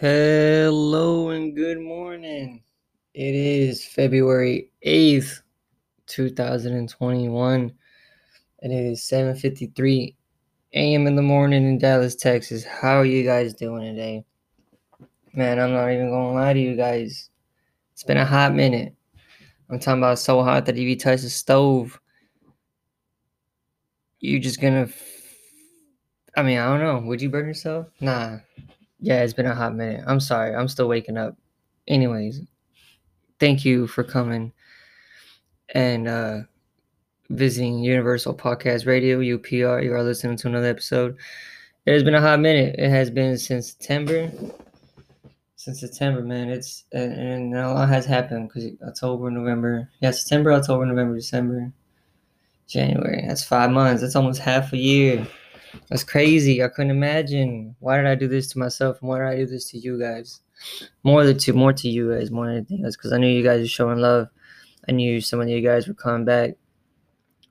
Hello and good morning. It is February 8th, 2021, and it is 7:53 a.m. in the morning in Dallas, Texas. How are you guys doing today? Man, I'm not even gonna lie to you guys. It's been a hot minute. I'm talking about so hot that if you touch the stove, you're just gonna. F- I mean, I don't know. Would you burn yourself? Nah. Yeah, it's been a hot minute. I'm sorry. I'm still waking up. Anyways, thank you for coming and uh, visiting Universal Podcast Radio, UPR. You are listening to another episode. It has been a hot minute. It has been since September. Since September, man. It's and, and a lot has happened because October, November. Yeah, September, October, November, December, January. That's five months. That's almost half a year. That's crazy. I couldn't imagine. Why did I do this to myself? And why did I do this to you guys? More to more to you guys, more than anything else, because I knew you guys were showing love. I knew some of you guys were coming back.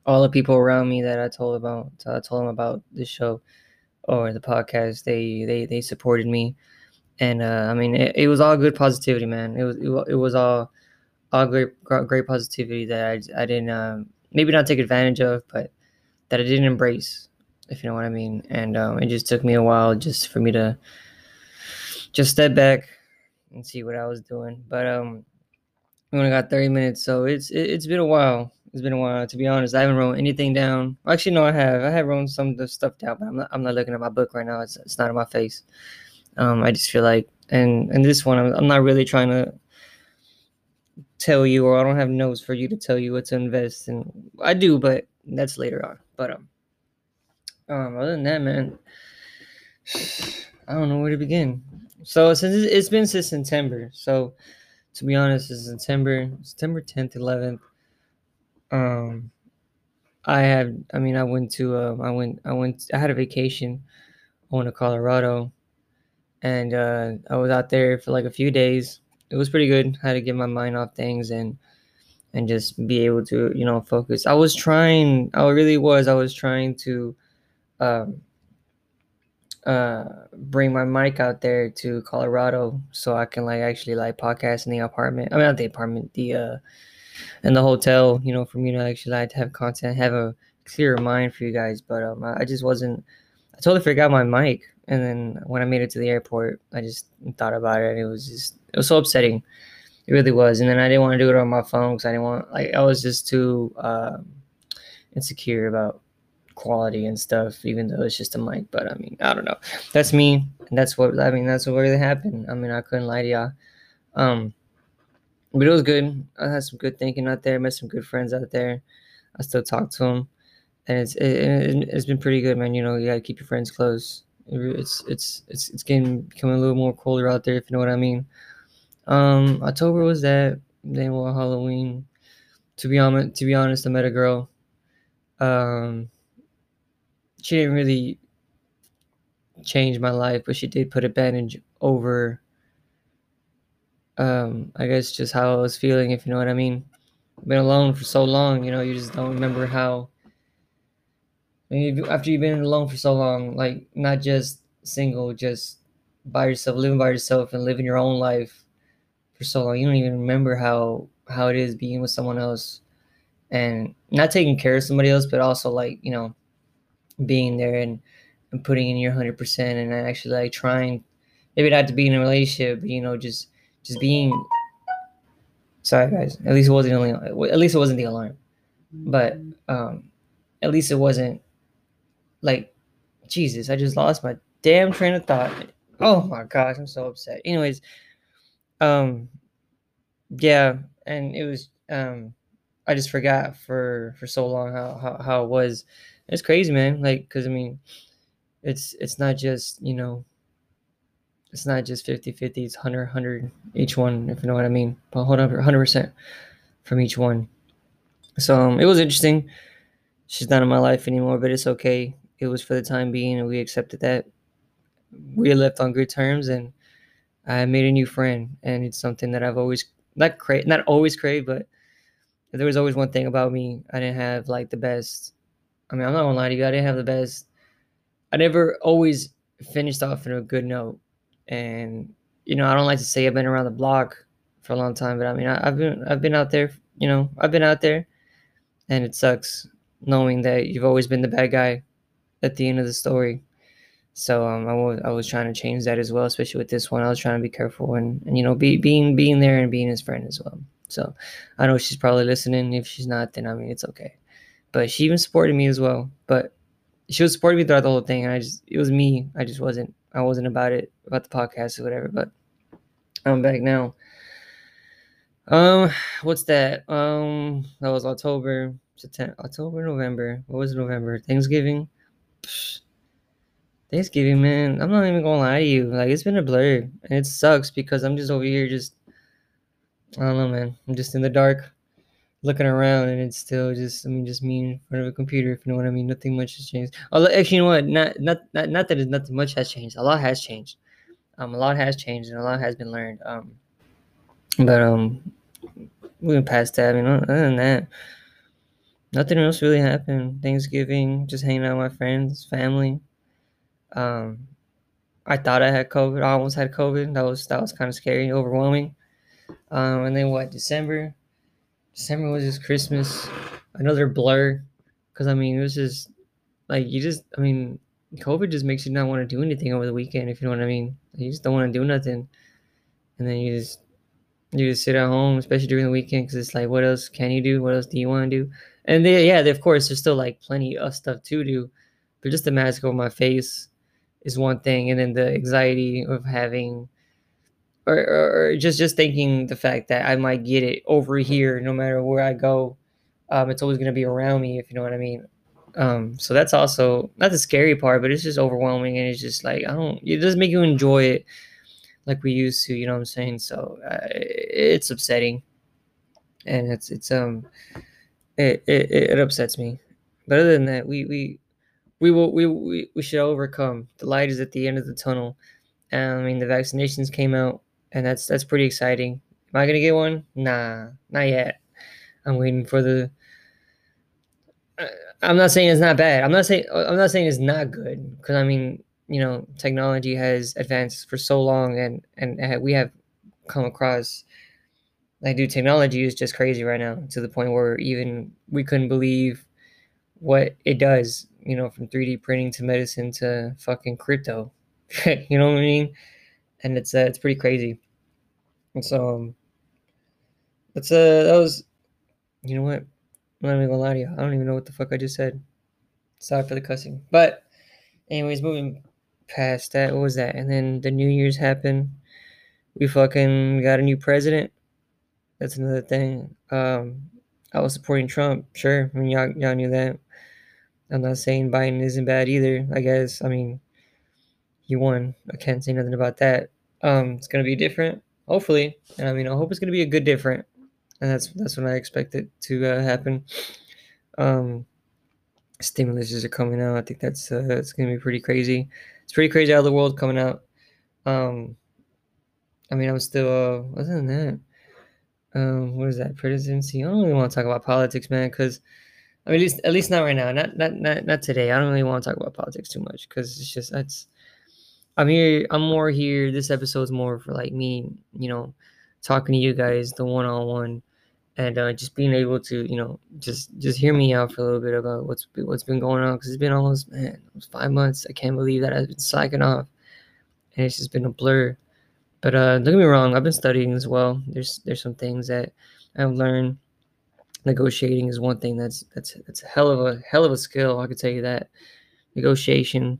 All the people around me that I told about, I told them about this show or the podcast. They they they supported me, and uh, I mean it, it was all good positivity, man. It was it, it was all all great great positivity that I I didn't um, maybe not take advantage of, but that I didn't embrace if you know what I mean. And um, it just took me a while just for me to just step back and see what I was doing. But um, we only got 30 minutes, so it's it, has been a while. It's been a while, to be honest. I haven't wrote anything down. Actually, no, I have. I have wrote some of the stuff down, but I'm not. I'm not looking at my book right now. It's it's not in my face. Um, I just feel like, and and this one, I'm, I'm not really trying to tell you, or I don't have notes for you to tell you what to invest in. I do, but that's later on. But um, um, other than that, man, I don't know where to begin. So since it's been since September, so to be honest, it's September, September 10th, 11th. Um, I had, I mean, I went to, um, I went, I went, I had a vacation. I went to Colorado, and uh, I was out there for like a few days. It was pretty good. I had to get my mind off things and and just be able to, you know, focus. I was trying. I really was. I was trying to um, uh, bring my mic out there to Colorado so I can like actually like podcast in the apartment. I mean, not the apartment, the uh, in the hotel. You know, for me to actually like to have content, have a clearer mind for you guys. But um, I just wasn't. I totally forgot my mic, and then when I made it to the airport, I just thought about it. And it was just it was so upsetting. It really was. And then I didn't want to do it on my phone because I didn't want like I was just too uh, insecure about quality and stuff, even though it's just a mic. But I mean, I don't know. That's me. And that's what I mean. That's what really happened. I mean, I couldn't lie to y'all. Um, but it was good. I had some good thinking out there. Met some good friends out there. I still talk to them, and it's it, has been pretty good, man. You know, you gotta keep your friends close. It's it's it's it's getting becoming a little more colder out there, if you know what I mean. Um, October was that. Then well, Halloween. To be honest, to be honest, I met a girl. Um, she didn't really change my life, but she did put a bandage over um, I guess just how I was feeling, if you know what I mean. I've Been alone for so long, you know, you just don't remember how. After you've been alone for so long, like not just single, just by yourself, living by yourself and living your own life for so long, you don't even remember how how it is being with someone else, and not taking care of somebody else, but also like you know, being there and, and putting in your 100% and I actually like trying maybe not to be in a relationship but, you know just just being sorry guys at least it wasn't only at least it wasn't the alarm but um at least it wasn't like jesus i just lost my damn train of thought. Oh my gosh i'm so upset. Anyways um yeah and it was um i just forgot for for so long how how, how it was it's crazy, man. Like, cause I mean, it's it's not just you know, it's not just 50 50 it's 100 100 each one if you know what i mean. But hold up 100% from each one. So um, it was interesting. She's not in my life anymore but it's okay. It was for the time being and we accepted that. We left on good terms and i made a new friend and it's something that i've always not crave not always crave but there was always one thing about me. I didn't have like the best I mean, I'm not gonna lie to you. I didn't have the best. I never always finished off in a good note, and you know, I don't like to say I've been around the block for a long time, but I mean, I, have been I've been out there. You know, I've been out there, and it sucks knowing that you've always been the bad guy at the end of the story. So um, I was I was trying to change that as well, especially with this one. I was trying to be careful and, and you know be being being there and being his friend as well. So I know she's probably listening. If she's not, then I mean it's okay. But she even supported me as well. But she was supporting me throughout the whole thing, and I just it was me. I just wasn't I wasn't about it about the podcast or whatever. But I'm back now. Um, what's that? Um, that was October, September, October, November. What was November? Thanksgiving. Thanksgiving, man. I'm not even gonna lie to you. Like it's been a blur, and it sucks because I'm just over here, just I don't know, man. I'm just in the dark, looking around, and it's still just I mean, just me in front of a computer. If you know what I mean. Nothing much has changed. Oh, actually, you know what? Not not not not that nothing much has changed. A lot has changed. Um, a lot has changed, and a lot has been learned. Um, but um, we went past that. I mean, other than that, nothing else really happened. Thanksgiving, just hanging out with my friends, family. Um, I thought I had COVID. I almost had COVID. That was that was kind of scary, overwhelming. Um, and then what? December. December was just Christmas. Another blur. Cause I mean, it was just like you just. I mean, COVID just makes you not want to do anything over the weekend. If you know what I mean. You just don't want to do nothing, and then you just you just sit at home, especially during the weekend, because it's like, what else can you do? What else do you want to do? And they, yeah, they, of course, there's still like plenty of stuff to do, but just the mask over my face is one thing, and then the anxiety of having, or, or, or just just thinking the fact that I might get it over here, no matter where I go. Um, it's always going to be around me, if you know what I mean. Um, so that's also not the scary part, but it's just overwhelming, and it's just like I don't. It doesn't make you enjoy it like we used to. You know what I'm saying? So uh, it's upsetting, and it's it's um it, it it upsets me. But other than that, we we we will we we, we should overcome. The light is at the end of the tunnel. I mean, the vaccinations came out, and that's that's pretty exciting. Am I gonna get one? Nah, not yet. I'm waiting for the. Uh, I'm not saying it's not bad. I'm not saying I'm not saying it's not good because I mean you know technology has advanced for so long and and we have come across like dude technology is just crazy right now to the point where even we couldn't believe what it does you know from 3d printing to medicine to fucking crypto you know what i mean and it's uh, it's pretty crazy and so um that's uh that was you know what i'm not even gonna lie to you i don't even know what the fuck i just said sorry for the cussing but anyways moving past that. What was that? And then the New Year's happened. We fucking got a new president. That's another thing. Um, I was supporting Trump, sure. I mean, y'all, y'all knew that. I'm not saying Biden isn't bad either. I guess. I mean, he won. I can't say nothing about that. Um, it's gonna be different, hopefully. And I mean, I hope it's gonna be a good different. And that's that's what I expect it to uh, happen. Um, stimuluses are coming out. I think that's uh, it's gonna be pretty crazy it's pretty crazy how the world coming out. Um, I mean, I'm still. Uh, other than that, um, what is that presidency? I don't really want to talk about politics, man, because I mean, at least at least not right now. Not not not not today. I don't really want to talk about politics too much because it's just that's. I'm here. I'm more here. This episode's more for like me, you know, talking to you guys, the one on one, and uh, just being able to, you know, just just hear me out for a little bit about what's what's been going on because it's been almost man, almost five months. I can't believe that I've been slacking off, and it's just been a blur. But uh, don't get me wrong, I've been studying as well. There's there's some things that I've learned. Negotiating is one thing that's that's that's a hell of a hell of a skill. I could tell you that. Negotiation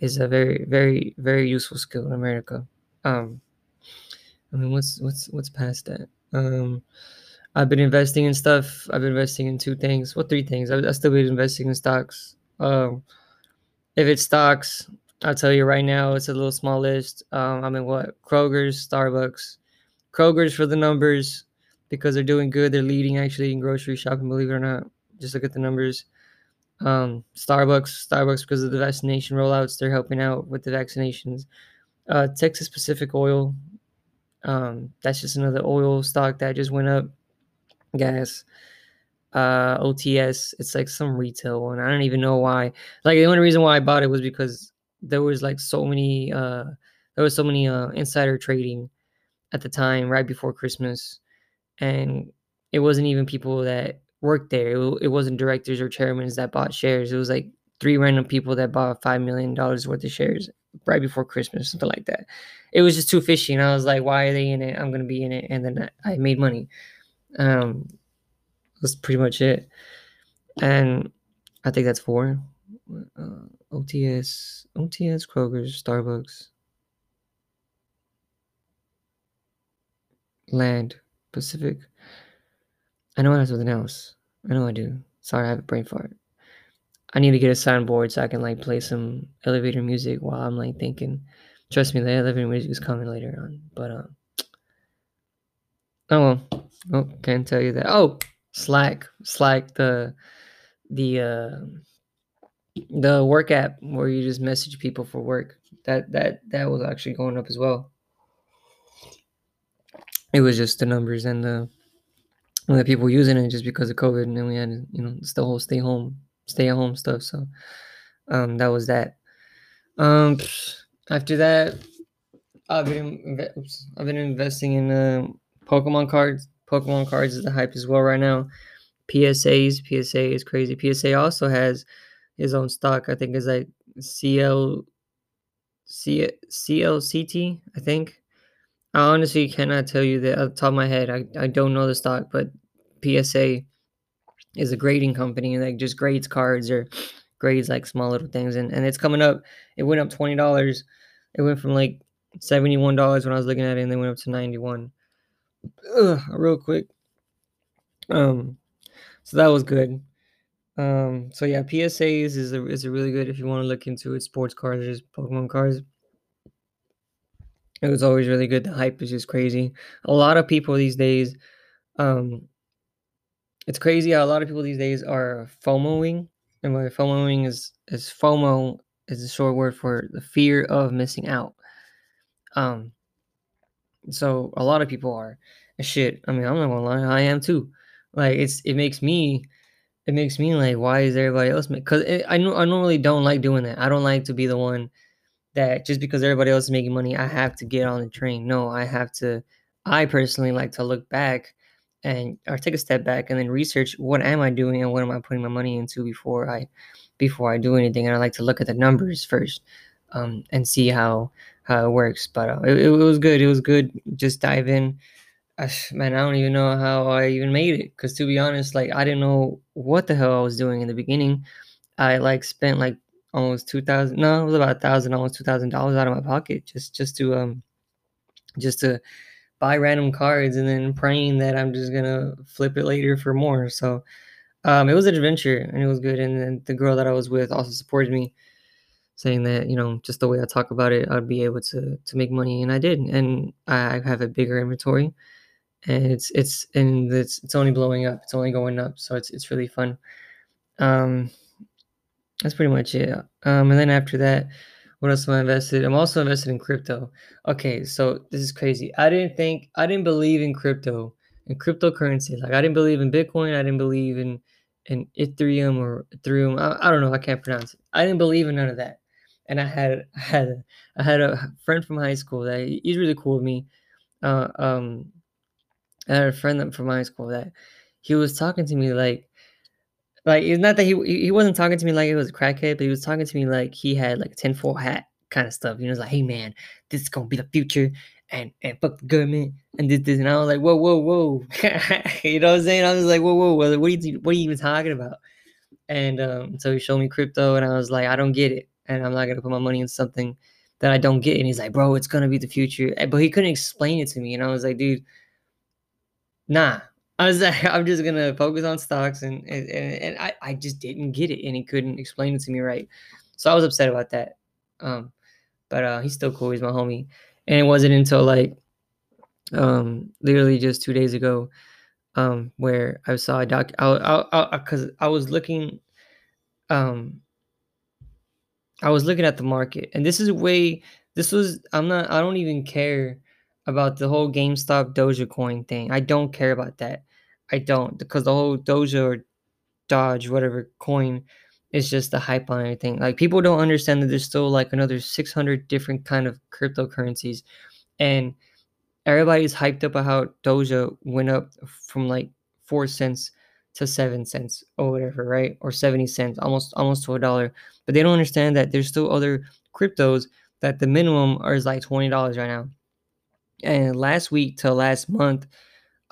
is a very very very useful skill in America. Um, I mean, what's what's what's past that? Um, I've been investing in stuff. I've been investing in two things. Well, three things. I, I still been investing in stocks. Um, if it's stocks, I'll tell you right now, it's a little small list. Um, I mean, what? Kroger's, Starbucks. Kroger's for the numbers because they're doing good. They're leading actually in grocery shopping, believe it or not. Just look at the numbers. Um, Starbucks, Starbucks because of the vaccination rollouts, they're helping out with the vaccinations. Uh, Texas Pacific Oil, um, that's just another oil stock that just went up. Gas uh ots it's like some retail one. I don't even know why. Like the only reason why i bought it was because there was like so many uh there was so many uh, insider trading at the time, right before Christmas, and it wasn't even people that worked there. It, it wasn't directors or chairmen that bought shares. It was like three random people that bought five million dollars worth of shares right before Christmas, something like that. It was just too fishy, and I was like, "Why are they in it? I'm gonna be in it." And then I, I made money. Um, that's pretty much it. And I think that's four. Uh, OTS, OTS, Kroger's, Starbucks, Land, Pacific. I know I have something else. I know I do. Sorry, I have a brain fart. I need to get a soundboard so I can like play some elevator music while I'm like thinking. Trust me, the elevator music is coming later on. But um, oh well, oh can't tell you that. Oh, Slack, Slack, the the uh, the work app where you just message people for work. That that that was actually going up as well. It was just the numbers and the the people using it just because of COVID, and then we had you know the whole stay home, stay at home stuff. So um, that was that. Um, after that, I've been oops, I've been investing in uh, Pokemon cards. Pokemon cards is the hype as well right now. PSAs, PSA is crazy. PSA also has his own stock. I think is like CL C CLCT. I think. I honestly cannot tell you that off the top of my head. I, I don't know the stock, but PSA is a grading company that just grades cards or grades like small little things and, and it's coming up. It went up twenty dollars. It went from like seventy one dollars when I was looking at it and then went up to ninety one. Real quick. Um so that was good. Um, so yeah, PSAs is a is a really good if you want to look into it. Sports cards, just Pokemon cards. It was always really good. The hype is just crazy. A lot of people these days, um, it's crazy how a lot of people these days are FOMOing, and what FOMOing is is FOMO is a short word for the fear of missing out. Um, so a lot of people are shit. I mean, I'm not gonna lie, I am too. Like it's it makes me it makes me like why is everybody else because I I normally don't like doing that. I don't like to be the one that just because everybody else is making money, I have to get on the train. No, I have to. I personally like to look back and or take a step back and then research what am I doing and what am I putting my money into before I before I do anything. And I like to look at the numbers first um, and see how how it works. But uh, it, it was good. It was good. Just dive in man, I don't even know how I even made it. Cause to be honest, like I didn't know what the hell I was doing in the beginning. I like spent like almost two thousand. No, it was about a thousand, almost two thousand dollars out of my pocket just just to um just to buy random cards and then praying that I'm just gonna flip it later for more. So um, it was an adventure and it was good. And then the girl that I was with also supported me, saying that you know just the way I talk about it, I'd be able to to make money, and I did. And I have a bigger inventory and it's it's and it's it's only blowing up. It's only going up, so it's it's really fun. Um, that's pretty much it. Um, and then after that, what else am I invested? I'm also invested in crypto. Okay, so this is crazy. I didn't think I didn't believe in crypto and cryptocurrency. Like I didn't believe in Bitcoin. I didn't believe in in Ethereum or Ethereum. I, I don't know. I can't pronounce it. I didn't believe in none of that. And I had I had I had a friend from high school that he's really cool with me. Uh, um, I had a friend from high school that he was talking to me like like it's not that he he wasn't talking to me like it was a crackhead, but he was talking to me like he had like a tinfoil hat kind of stuff. You know, it's like, hey man, this is gonna be the future and and fuck the government and this this and I was like, whoa, whoa, whoa. you know what I'm saying? I was like, whoa, whoa, what are you what are you even talking about? And um, so he showed me crypto and I was like, I don't get it. And I'm not gonna put my money in something that I don't get. And he's like, bro, it's gonna be the future. But he couldn't explain it to me. And I was like, dude, nah. I was like, I'm just gonna focus on stocks, and and, and I, I just didn't get it, and he couldn't explain it to me right. So I was upset about that. Um, but uh, he's still cool. He's my homie, and it wasn't until like um literally just two days ago um where I saw a doc. I I I, I, I was looking um I was looking at the market, and this is way. This was I'm not. I don't even care about the whole GameStop Doja coin thing. I don't care about that. I don't because the whole Doja or Dodge, whatever coin, is just the hype on everything. Like people don't understand that there's still like another 600 different kind of cryptocurrencies, and everybody's hyped up about how Doja went up from like four cents to seven cents or whatever, right? Or 70 cents, almost almost to a dollar. But they don't understand that there's still other cryptos that the minimum is like $20 right now. And last week to last month,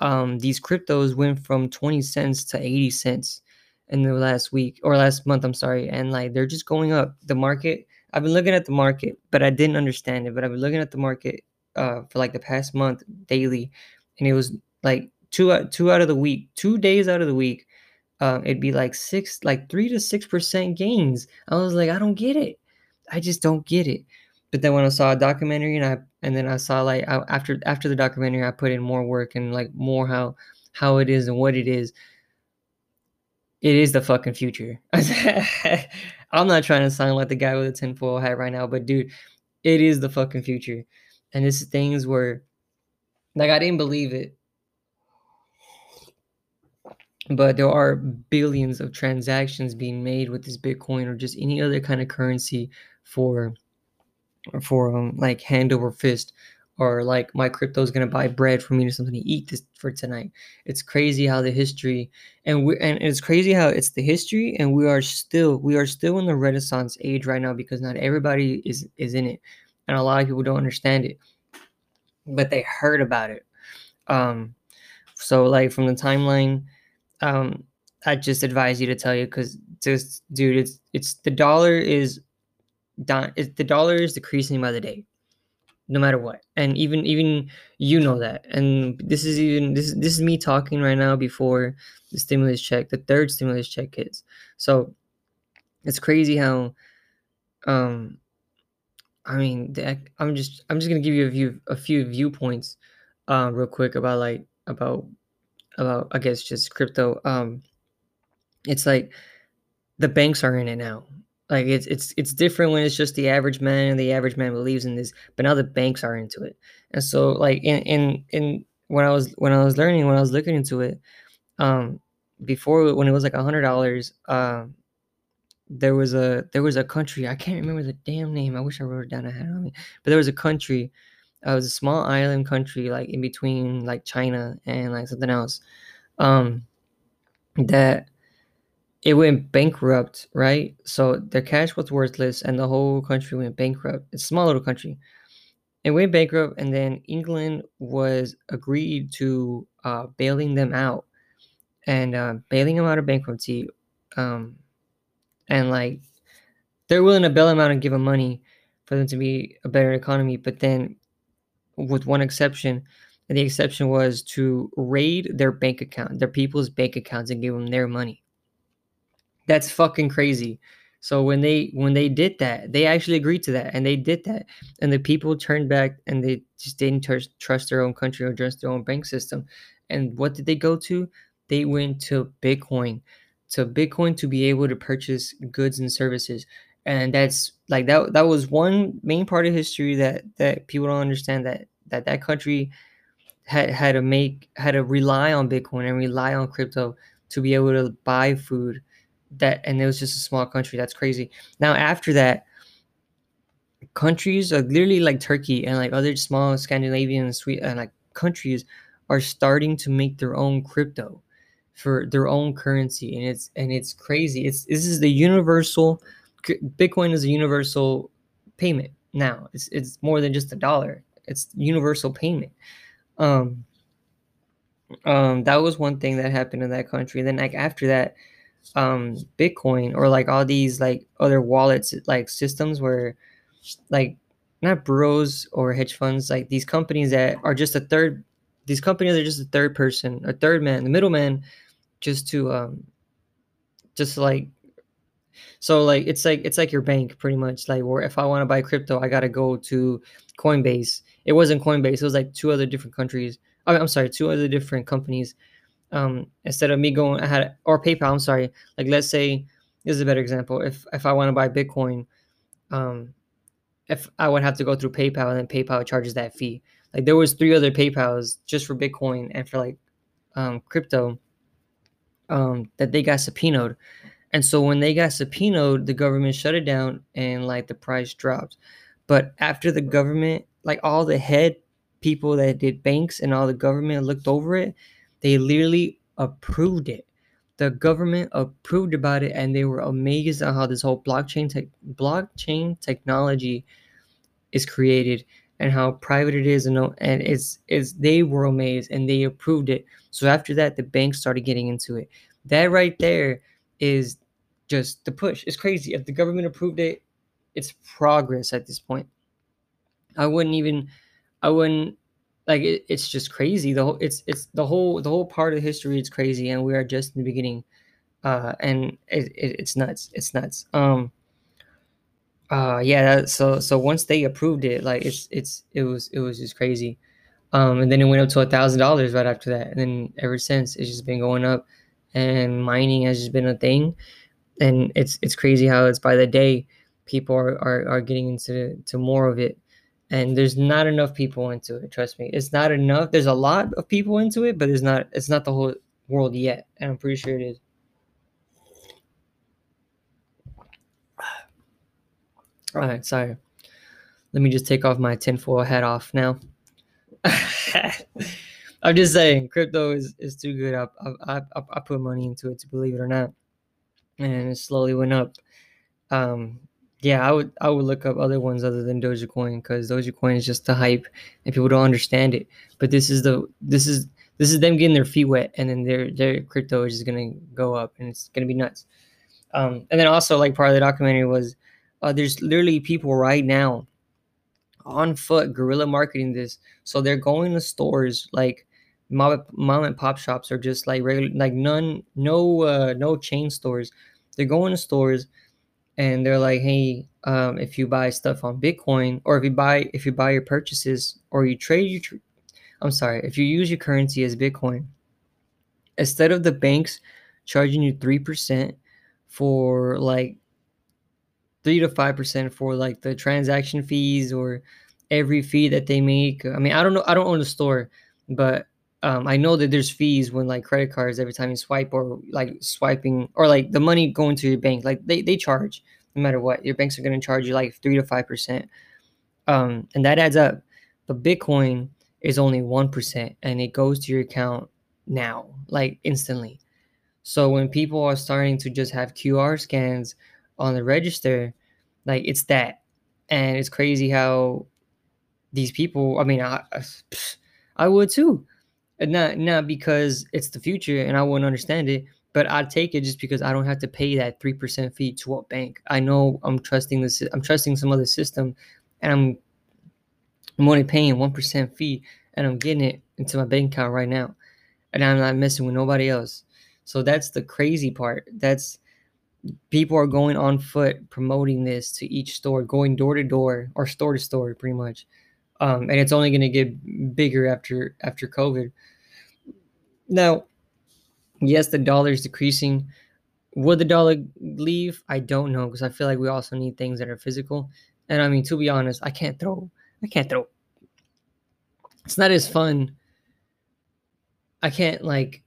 um, these cryptos went from 20 cents to 80 cents in the last week or last month, I'm sorry. And like they're just going up. The market, I've been looking at the market, but I didn't understand it. But I've been looking at the market uh, for like the past month daily, and it was like two out two out of the week, two days out of the week, uh, it'd be like six, like three to six percent gains. I was like, I don't get it. I just don't get it. But then when I saw a documentary and I and then I saw like I, after after the documentary, I put in more work and like more how how it is and what it is. It is the fucking future. I'm not trying to sound like the guy with a tinfoil hat right now, but dude, it is the fucking future. And it's things where like I didn't believe it but there are billions of transactions being made with this bitcoin or just any other kind of currency for for um, like hand over fist or like my crypto is gonna buy bread for me or something to eat this for tonight. It's crazy how the history and we and it's crazy how it's the history and we are still we are still in the renaissance age right now because not everybody is is in it and a lot of people don't understand it but they heard about it um so like from the timeline um, I just advise you to tell you because just dude, it's it's the dollar is The dollar is decreasing by the day, no matter what, and even even you know that. And this is even this this is me talking right now before the stimulus check, the third stimulus check hits. So it's crazy how, um, I mean, the, I'm just I'm just gonna give you a few a few viewpoints, uh, real quick about like about about I guess just crypto. Um, it's like the banks are in it now. Like it's it's it's different when it's just the average man and the average man believes in this, but now the banks are into it. And so like in in in when I was when I was learning when I was looking into it, um, before when it was like a hundred dollars, um, there was a there was a country I can't remember the damn name. I wish I wrote it down. I had it on me, but there was a country uh, it was a small island country, like in between like China and like something else. Um, that it went bankrupt, right? So their cash was worthless, and the whole country went bankrupt. It's a small little country. It went bankrupt, and then England was agreed to uh, bailing them out and uh, bailing them out of bankruptcy. Um, and like they're willing to bail them out and give them money for them to be a better economy, but then with one exception. And the exception was to raid their bank account, their people's bank accounts, and give them their money. That's fucking crazy. So when they when they did that, they actually agreed to that, and they did that, and the people turned back, and they just didn't trust, their own country or trust their own bank system. And what did they go to? They went to Bitcoin, to Bitcoin to be able to purchase goods and services and that's like that that was one main part of history that that people don't understand that that that country had had to make had to rely on bitcoin and rely on crypto to be able to buy food that and it was just a small country that's crazy now after that countries are literally like turkey and like other small scandinavian and sweet and like countries are starting to make their own crypto for their own currency and it's and it's crazy it's this is the universal Bitcoin is a universal payment now. It's it's more than just a dollar. It's universal payment. Um, um, that was one thing that happened in that country. Then like after that, um, Bitcoin or like all these like other wallets like systems where like not bros or hedge funds like these companies that are just a third these companies are just a third person a third man the middleman just to um just like so like it's like it's like your bank pretty much. Like where if I want to buy crypto, I gotta go to Coinbase. It wasn't Coinbase. It was like two other different countries. Oh, I'm sorry, two other different companies. Um, instead of me going, I had or PayPal. I'm sorry. Like let's say this is a better example. If if I want to buy Bitcoin, um, if I would have to go through PayPal and then PayPal charges that fee. Like there was three other PayPal's just for Bitcoin and for like um, crypto um, that they got subpoenaed And so when they got subpoenaed, the government shut it down and like the price dropped. But after the government, like all the head people that did banks and all the government looked over it, they literally approved it. The government approved about it and they were amazed at how this whole blockchain blockchain technology is created and how private it is and and it's it's they were amazed and they approved it. So after that the banks started getting into it. That right there is just the push. It's crazy. If the government approved it, it's progress at this point. I wouldn't even I wouldn't like it, it's just crazy. The whole it's it's the whole the whole part of history is crazy and we are just in the beginning. Uh and it, it it's nuts. It's nuts. Um uh yeah, that, so so once they approved it, like it's it's it was it was just crazy. Um and then it went up to a thousand dollars right after that. And then ever since it's just been going up and mining has just been a thing and it's it's crazy how it's by the day people are, are, are getting into to more of it and there's not enough people into it trust me. It's not enough there's a lot of people into it but it's not it's not the whole world yet and i'm pretty sure it is. All right sorry. Let me just take off my tinfoil hat off now. I'm just saying crypto is, is too good. I, I, I, I put money into it to believe it or not and it slowly went up. Um, yeah, I would I would look up other ones other than Dogecoin because Dogecoin is just the hype and people don't understand it. But this is the this is this is them getting their feet wet and then their their crypto is just gonna go up and it's gonna be nuts. Um, and then also like part of the documentary was uh, there's literally people right now on foot guerrilla marketing this. So they're going to stores like mom, mom and pop shops are just like regular like none no uh no chain stores they're going to stores and they're like hey um if you buy stuff on bitcoin or if you buy if you buy your purchases or you trade your tr- i'm sorry if you use your currency as bitcoin instead of the banks charging you 3% for like 3 to 5% for like the transaction fees or every fee that they make i mean i don't know i don't own a store but um, I know that there's fees when like credit cards every time you swipe or like swiping or like the money going to your bank, like they, they charge no matter what. Your banks are going to charge you like three to five percent, um, and that adds up. But Bitcoin is only one percent, and it goes to your account now, like instantly. So when people are starting to just have QR scans on the register, like it's that, and it's crazy how these people. I mean, I, I would too not not because it's the future and I wouldn't understand it, but I'd take it just because I don't have to pay that three percent fee to a bank. I know I'm trusting this. I'm trusting some other system, and I'm I'm only paying one percent fee, and I'm getting it into my bank account right now, and I'm not messing with nobody else. So that's the crazy part. That's people are going on foot promoting this to each store, going door to door or store to store, pretty much um, and it's only going to get bigger after after COVID. Now, yes, the dollar is decreasing. Would the dollar leave? I don't know because I feel like we also need things that are physical. And I mean, to be honest, I can't throw. I can't throw. It's not as fun. I can't like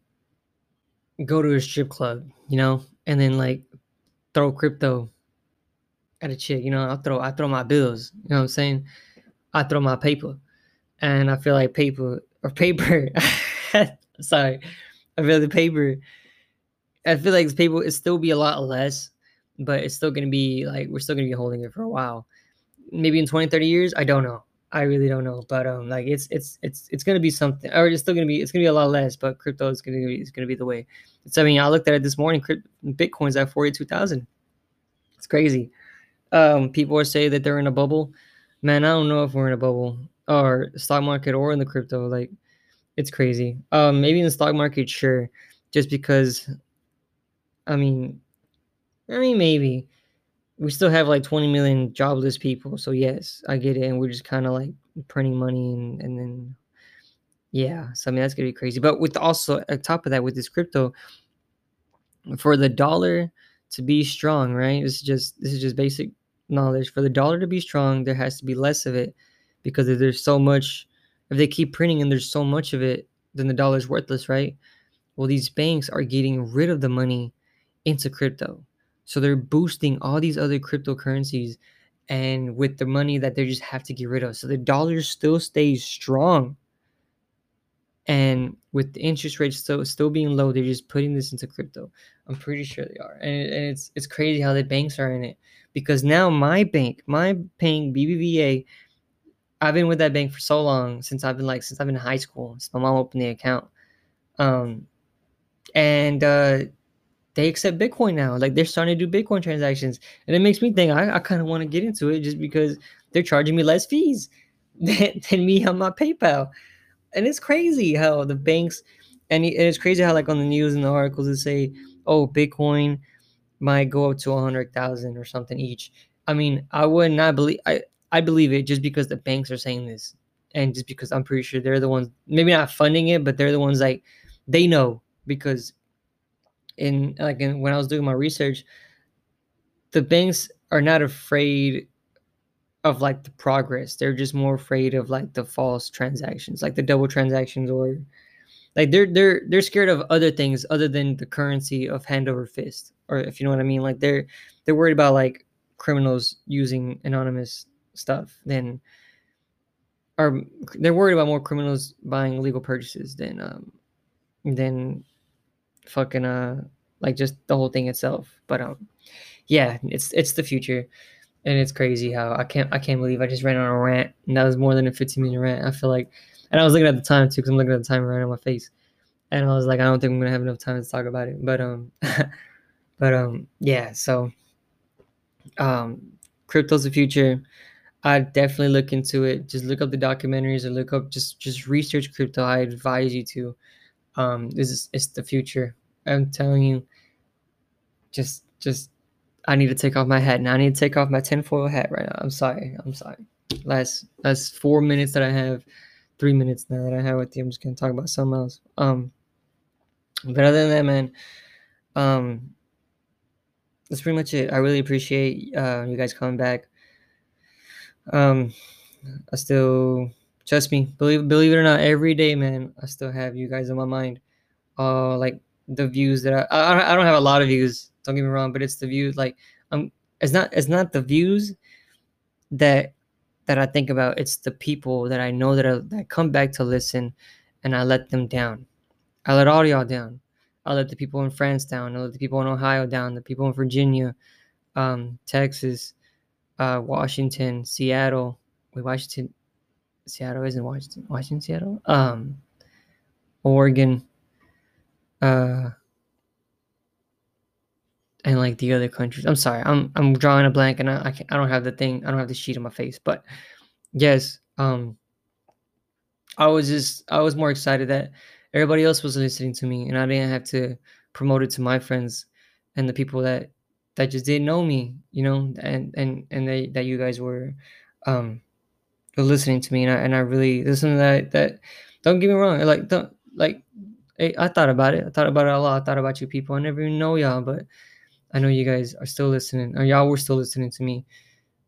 go to a strip club, you know, and then like throw crypto at a chick. You know, I throw I throw my bills. You know what I'm saying? I throw my paper, and I feel like paper or paper. sorry, I feel the paper. I feel like paper it still be a lot less, but it's still gonna be like we're still gonna be holding it for a while. Maybe in 20, 30 years, I don't know. I really don't know, but um, like it's it's it's it's gonna be something, or it's still gonna be it's gonna be a lot less. But crypto is gonna be it's gonna be the way. It's I mean I looked at it this morning. Bitcoin's at forty two thousand. It's crazy. Um, people are saying that they're in a bubble man, I don't know if we're in a bubble or stock market or in the crypto. Like, it's crazy. Um, maybe in the stock market, sure, just because. I mean, I mean, maybe we still have like 20 million jobless people. So yes, I get it, and we're just kind of like printing money and and then yeah. So I mean, that's gonna be crazy. But with also on top of that, with this crypto, for the dollar to be strong, right? This is just this is just basic knowledge. For the dollar to be strong, there has to be less of it because if there's so much, if they keep printing and there's so much of it, then the dollar's worthless, right? Well, these banks are getting rid of the money into crypto. So they're boosting all these other cryptocurrencies and with the money that they just have to get rid of. So the dollar still stays strong. And with the interest rates still still being low, they're just putting this into crypto. I'm pretty sure they are. And, and it's it's crazy how the banks are in it. Because now my bank, my bank BBVA, I've been with that bank for so long since I've been like since I've been in high school. Since my mom opened the account. Um and uh they accept Bitcoin now. Like they're starting to do Bitcoin transactions. And it makes me think I, I kind of want to get into it just because they're charging me less fees than, than me on my PayPal. And it's crazy how the banks and it's crazy how like on the news and the articles they say, oh, Bitcoin might go up to a hundred thousand or something each. I mean, I would not believe I, I believe it just because the banks are saying this. And just because I'm pretty sure they're the ones maybe not funding it, but they're the ones like they know because in like in, when I was doing my research, the banks are not afraid of like the progress. They're just more afraid of like the false transactions, like the double transactions or like they're they're they're scared of other things other than the currency of hand over fist or if you know what I mean. Like they're they're worried about like criminals using anonymous stuff than are they're worried about more criminals buying illegal purchases than um than fucking uh like just the whole thing itself. But um yeah, it's it's the future. And it's crazy how I can't I can't believe I just ran on a rant and that was more than a 15 minute rant. I feel like and I was looking at the time too because I'm looking at the time right on my face. And I was like, I don't think I'm gonna have enough time to talk about it. But um but um yeah, so um crypto's the future. I definitely look into it. Just look up the documentaries or look up just just research crypto. I advise you to. Um, this is it's the future. I'm telling you. Just just I need to take off my hat now. I need to take off my tinfoil hat right now. I'm sorry. I'm sorry. Last last four minutes that I have, three minutes now that I have with you. I'm just gonna talk about something else. Um, but other than that, man, um, that's pretty much it. I really appreciate uh, you guys coming back. Um, I still trust me, believe believe it or not, every day, man, I still have you guys in my mind. Uh, like the views that I, I, I don't have a lot of views. Don't get me wrong, but it's the views. Like, um, it's not it's not the views that that I think about. It's the people that I know that I, that come back to listen, and I let them down. I let all y'all down. I let the people in France down. I let the people in Ohio down. The people in Virginia, um, Texas, uh, Washington, Seattle. Wait, Washington, Seattle isn't Washington. Washington, Seattle. Um, Oregon. Uh, and like the other countries. I'm sorry, I'm I'm drawing a blank, and I I, I don't have the thing. I don't have the sheet on my face, but yes, um, I was just I was more excited that everybody else was listening to me, and I didn't have to promote it to my friends and the people that that just didn't know me, you know, and and and they, that you guys were um were listening to me, and I and I really listen to that. That don't get me wrong, like don't like I thought about it. I thought about it a lot. I thought about you people. I never even know y'all, but I know you guys are still listening, or y'all were still listening to me.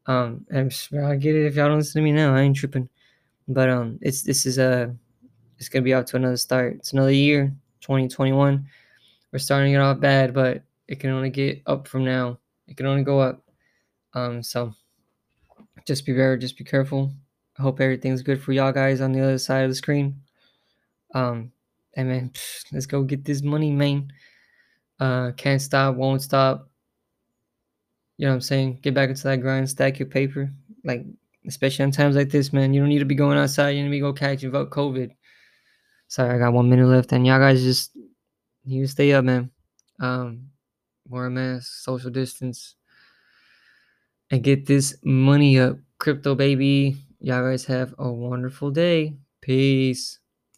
Um, and I get it if y'all don't listen to me now. I ain't tripping. But um, it's this is a it's gonna be out to another start. It's another year, 2021. We're starting it off bad, but it can only get up from now. It can only go up. Um, so just be very, just be careful. I hope everything's good for y'all guys on the other side of the screen. Um, and man, let's go get this money, man. Uh, can't stop, won't stop. You know what I'm saying? Get back into that grind, stack your paper. Like, especially on times like this, man. You don't need to be going outside. You need to be go catching COVID. Sorry, I got one minute left, and y'all guys just you stay up, man. Um, wear a mask, social distance, and get this money up. Crypto baby. Y'all guys have a wonderful day. Peace.